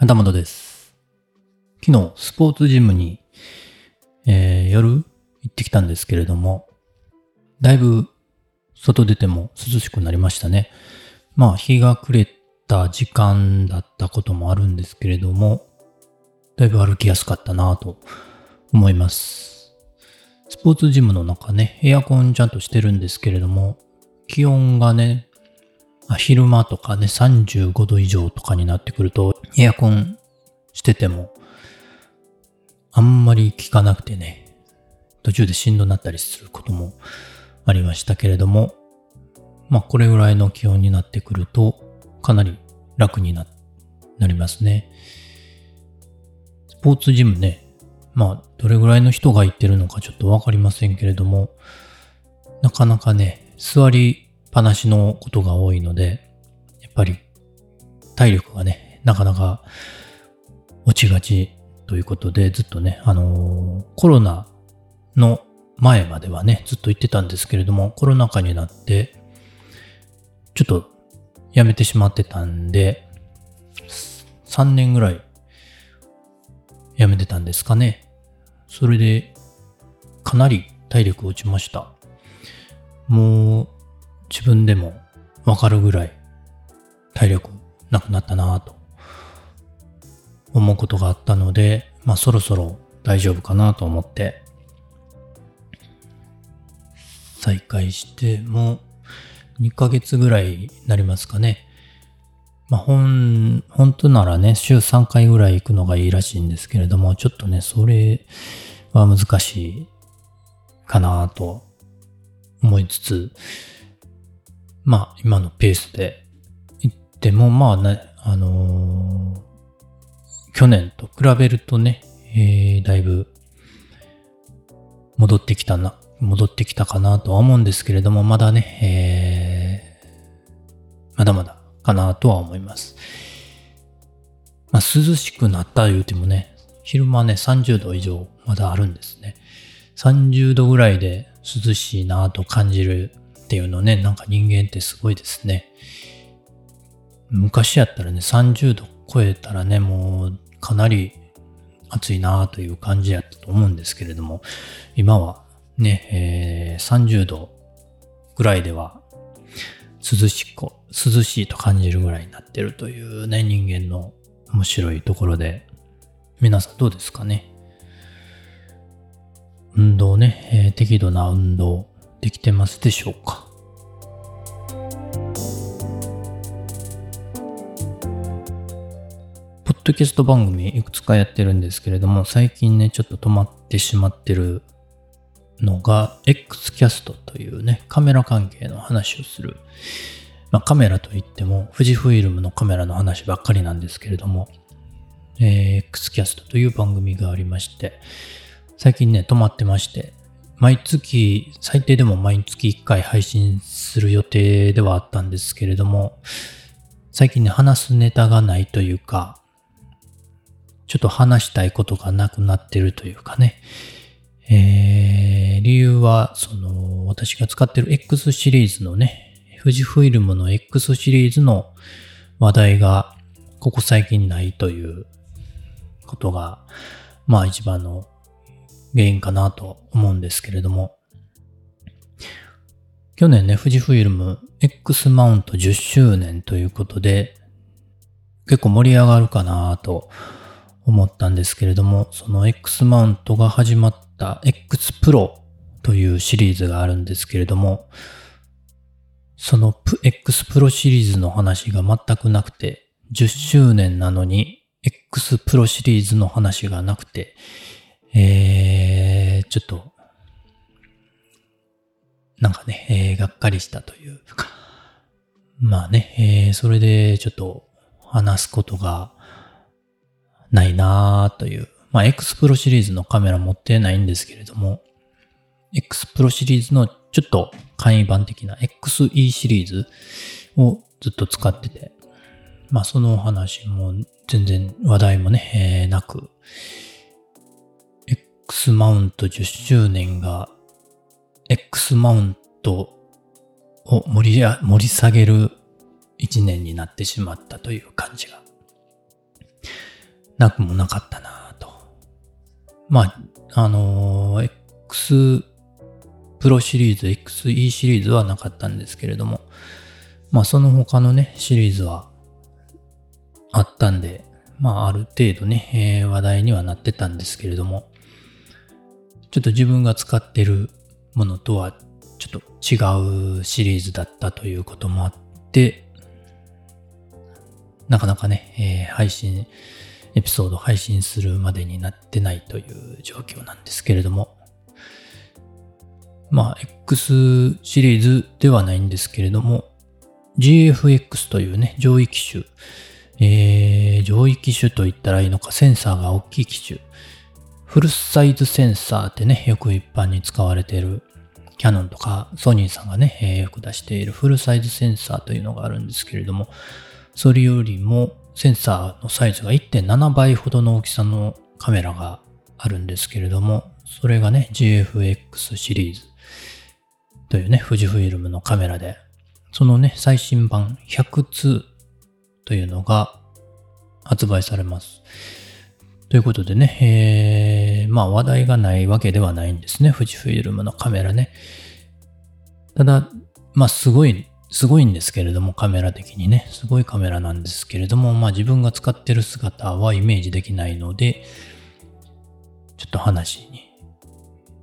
旗本です。昨日、スポーツジムに、えー夜行ってきたんですけれども、だいぶ外出ても涼しくなりましたね。まあ、日が暮れた時間だったこともあるんですけれども、だいぶ歩きやすかったなと思います。スポーツジムの中ね、エアコンちゃんとしてるんですけれども、気温がね、昼間とかね、35度以上とかになってくると、エアコンしてても、あんまり効かなくてね、途中でしんどなったりすることもありましたけれども、まあこれぐらいの気温になってくると、かなり楽にな、なりますね。スポーツジムね、まあどれぐらいの人が行ってるのかちょっとわかりませんけれども、なかなかね、座りぱなしのことが多いので、やっぱり体力がね、なかなか落ちがちということで、ずっとね、あのーコロナの前まではね、ずっと行ってたんですけれども、コロナ禍になって、ちょっとやめてしまってたんで、3年ぐらいやめてたんですかね。それで、かなり体力落ちました。もう、自分でもわかるぐらい体力なくなったなぁと思うことがあったので、まあそろそろ大丈夫かなと思って再開しても2ヶ月ぐらいになりますかね。まあ本、本当ならね、週3回ぐらい行くのがいいらしいんですけれども、ちょっとね、それは難しいかなと思いつつ、まあ、今のペースで行っても、まあね、あのー去年と比べるとね、えーだいぶ戻ってきたな、戻ってきたかなとは思うんですけれども、まだね、えーまだまだかなとは思います。まあ、涼しくなった言うてもね、昼間ね、30度以上まだあるんですね。30度ぐらいで涼しいなと感じるっていうのね、なんか人間ってすごいですね。昔やったらね、30度超えたらね、もうかなり暑いなあという感じやったと思うんですけれども、今はね、えー30度ぐらいでは涼しく、涼しいと感じるぐらいになってるというね、人間の面白いところで、皆さんどうですかね？運動ね、えー適度な運動できてますでしょうか？ポッドキャスト番組いくつかやってるんですけれども、最近ね、ちょっと止まってしまってるのが、X キャストというね、カメラ関係の話をする。まあ、カメラといっても、富士フイルムのカメラの話ばっかりなんですけれども、えー X キャストという番組がありまして、最近ね、止まってまして、毎月、最低でも毎月1回配信する予定ではあったんですけれども、最近ね、話すネタがないというか、ちょっと話したいことがなくなってるというかね、えー、理由は、その、私が使ってる X シリーズのね、富士フイルムの X シリーズの話題が、ここ最近ないということが、まあ一番の原因かなと思うんですけれども、去年ね、富士フイルム X マウント10周年ということで、結構盛り上がるかなと思ったんですけれども、その X マウントが始まった X Pro というシリーズがあるんですけれども、その X Pro シリーズの話が全くなくて、10周年なのに X Pro シリーズの話がなくて、えー、ちょっと、なんかね、えーがっかりしたという。か、まあね、えーそれでちょっと話すことがないなーという、まあ X Pro シリーズのカメラ持ってないんですけれども、X Pro シリーズのちょっと簡易版的な XE シリーズをずっと使ってて、まあその話も全然話題もね、えーなく、X マウント10周年が X マウントを盛りあ盛り下げる1年になってしまったという感じがなくもなかったなと。まあ、あのー、X プロシリーズ、XE シリーズはなかったんですけれども、まあその他のね、シリーズはあったんで、まあある程度ね、えー、話題にはなってたんですけれども、ちょっと自分が使ってるものとはちょっと違うシリーズだったということもあって、なかなかね、えー、配信、エピソード配信するまでになってないという状況なんですけれども、まあ、X シリーズではないんですけれども、GFX というね、上位機種、えー、上位機種と言ったらいいのか、センサーが大きい機種、フルサイズセンサーってね、よく一般に使われている、キャノンとかソニーさんがね、よく出しているフルサイズセンサーというのがあるんですけれども、それよりもセンサーのサイズが1.7倍ほどの大きさのカメラがあるんですけれども、それがね、GFX シリーズというね、富士フイルムのカメラで、そのね、最新版100-2というのが発売されます。ということでね、えー、まあ話題がないわけではないんですね、富士フイルムのカメラね。ただ、まあすごい、すごいんですけれども、カメラ的にね、すごいカメラなんですけれども、まあ自分が使ってる姿はイメージできないので、ちょっと話に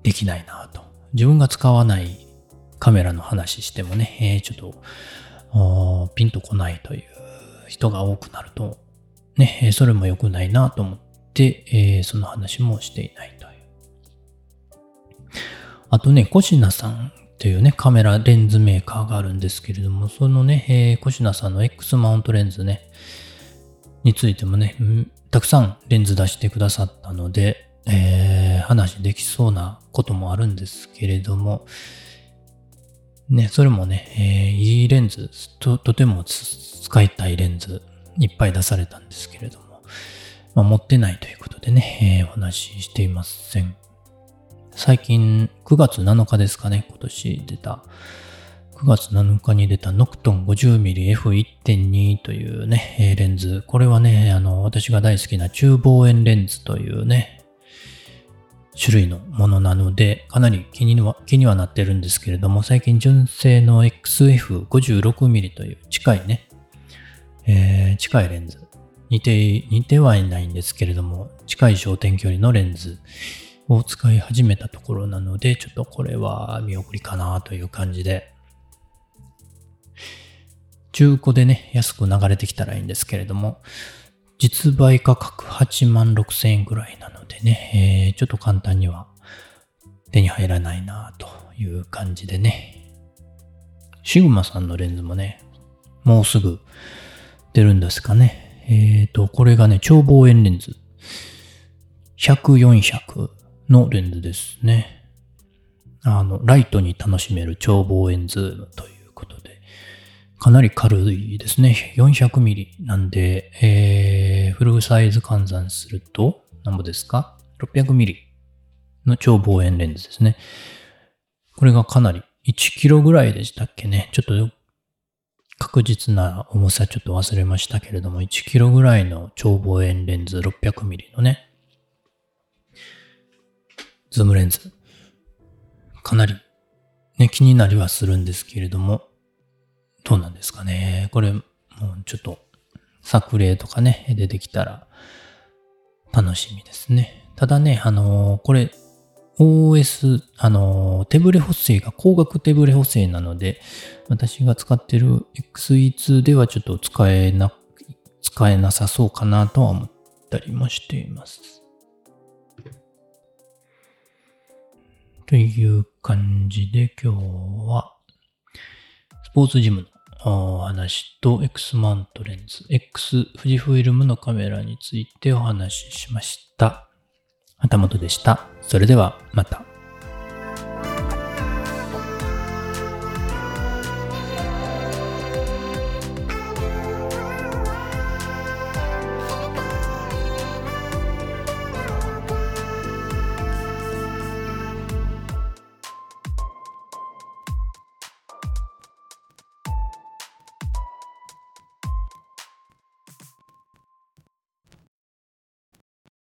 できないなと。自分が使わないカメラの話してもね、えー、ちょっとピンとこないという人が多くなると、ね、それも良くないなと思って、えー、その話もしていないという。あとね、コシナさんというね、カメラレンズメーカーがあるんですけれども、そのね、えー、コシナさんの X マウントレンズね、についてもね、たくさんレンズ出してくださったので、えー、話できそうなこともあるんですけれども、ね、それもね、えー、いいレンズと、とても使いたいレンズいっぱい出されたんですけれども、まあ、持ってないということでね、えー、お話ししていません。最近、9月7日ですかね、今年出た、9月7日に出たノクトン 50mmF1.2 というね、レンズ。これはね、あの、私が大好きな中望遠レンズというね、種類のものなので、かなり気には気にはなってるんですけれども、最近純正の XF56mm という近いね、えー、近いレンズ。似て、似てはいないんですけれども、近い焦点距離のレンズを使い始めたところなので、ちょっとこれは見送りかなという感じで、中古でね、安く流れてきたらいいんですけれども、実売価格8万6千円ぐらいなのでね、えー、ちょっと簡単には手に入らないなという感じでね。シグマさんのレンズもね、もうすぐ出るんですかね。えっ、ー、と、これがね、超望遠レンズ。100、400のレンズですね。あの、ライトに楽しめる超望遠ズームということでかなり軽いですね。400ミリなんで、えー、フルサイズ換算すると、何ぼですか ?600 ミリの超望遠レンズですね。これがかなり1キロぐらいでしたっけね？ちょっと確実な重さちょっと忘れましたけれども、1キロぐらいの超望遠レンズ600ミリのね、ズームレンズ。かなりね、気になりはするんですけれども、どうなんですかね。これ、もうちょっと、作例とかね、出てきたら、楽しみですね。ただね、あのー、これ、OS、あの、手ブレ補正が光学手ブレ補正なので、私が使ってる XE2 ではちょっと使えな、使えなさそうかなとは思ったりもしています。という感じで今日は、スポーツジムのお話と X マウントレンズ、X 富士フイルムのカメラについてお話ししました。旗本でした。それではまた。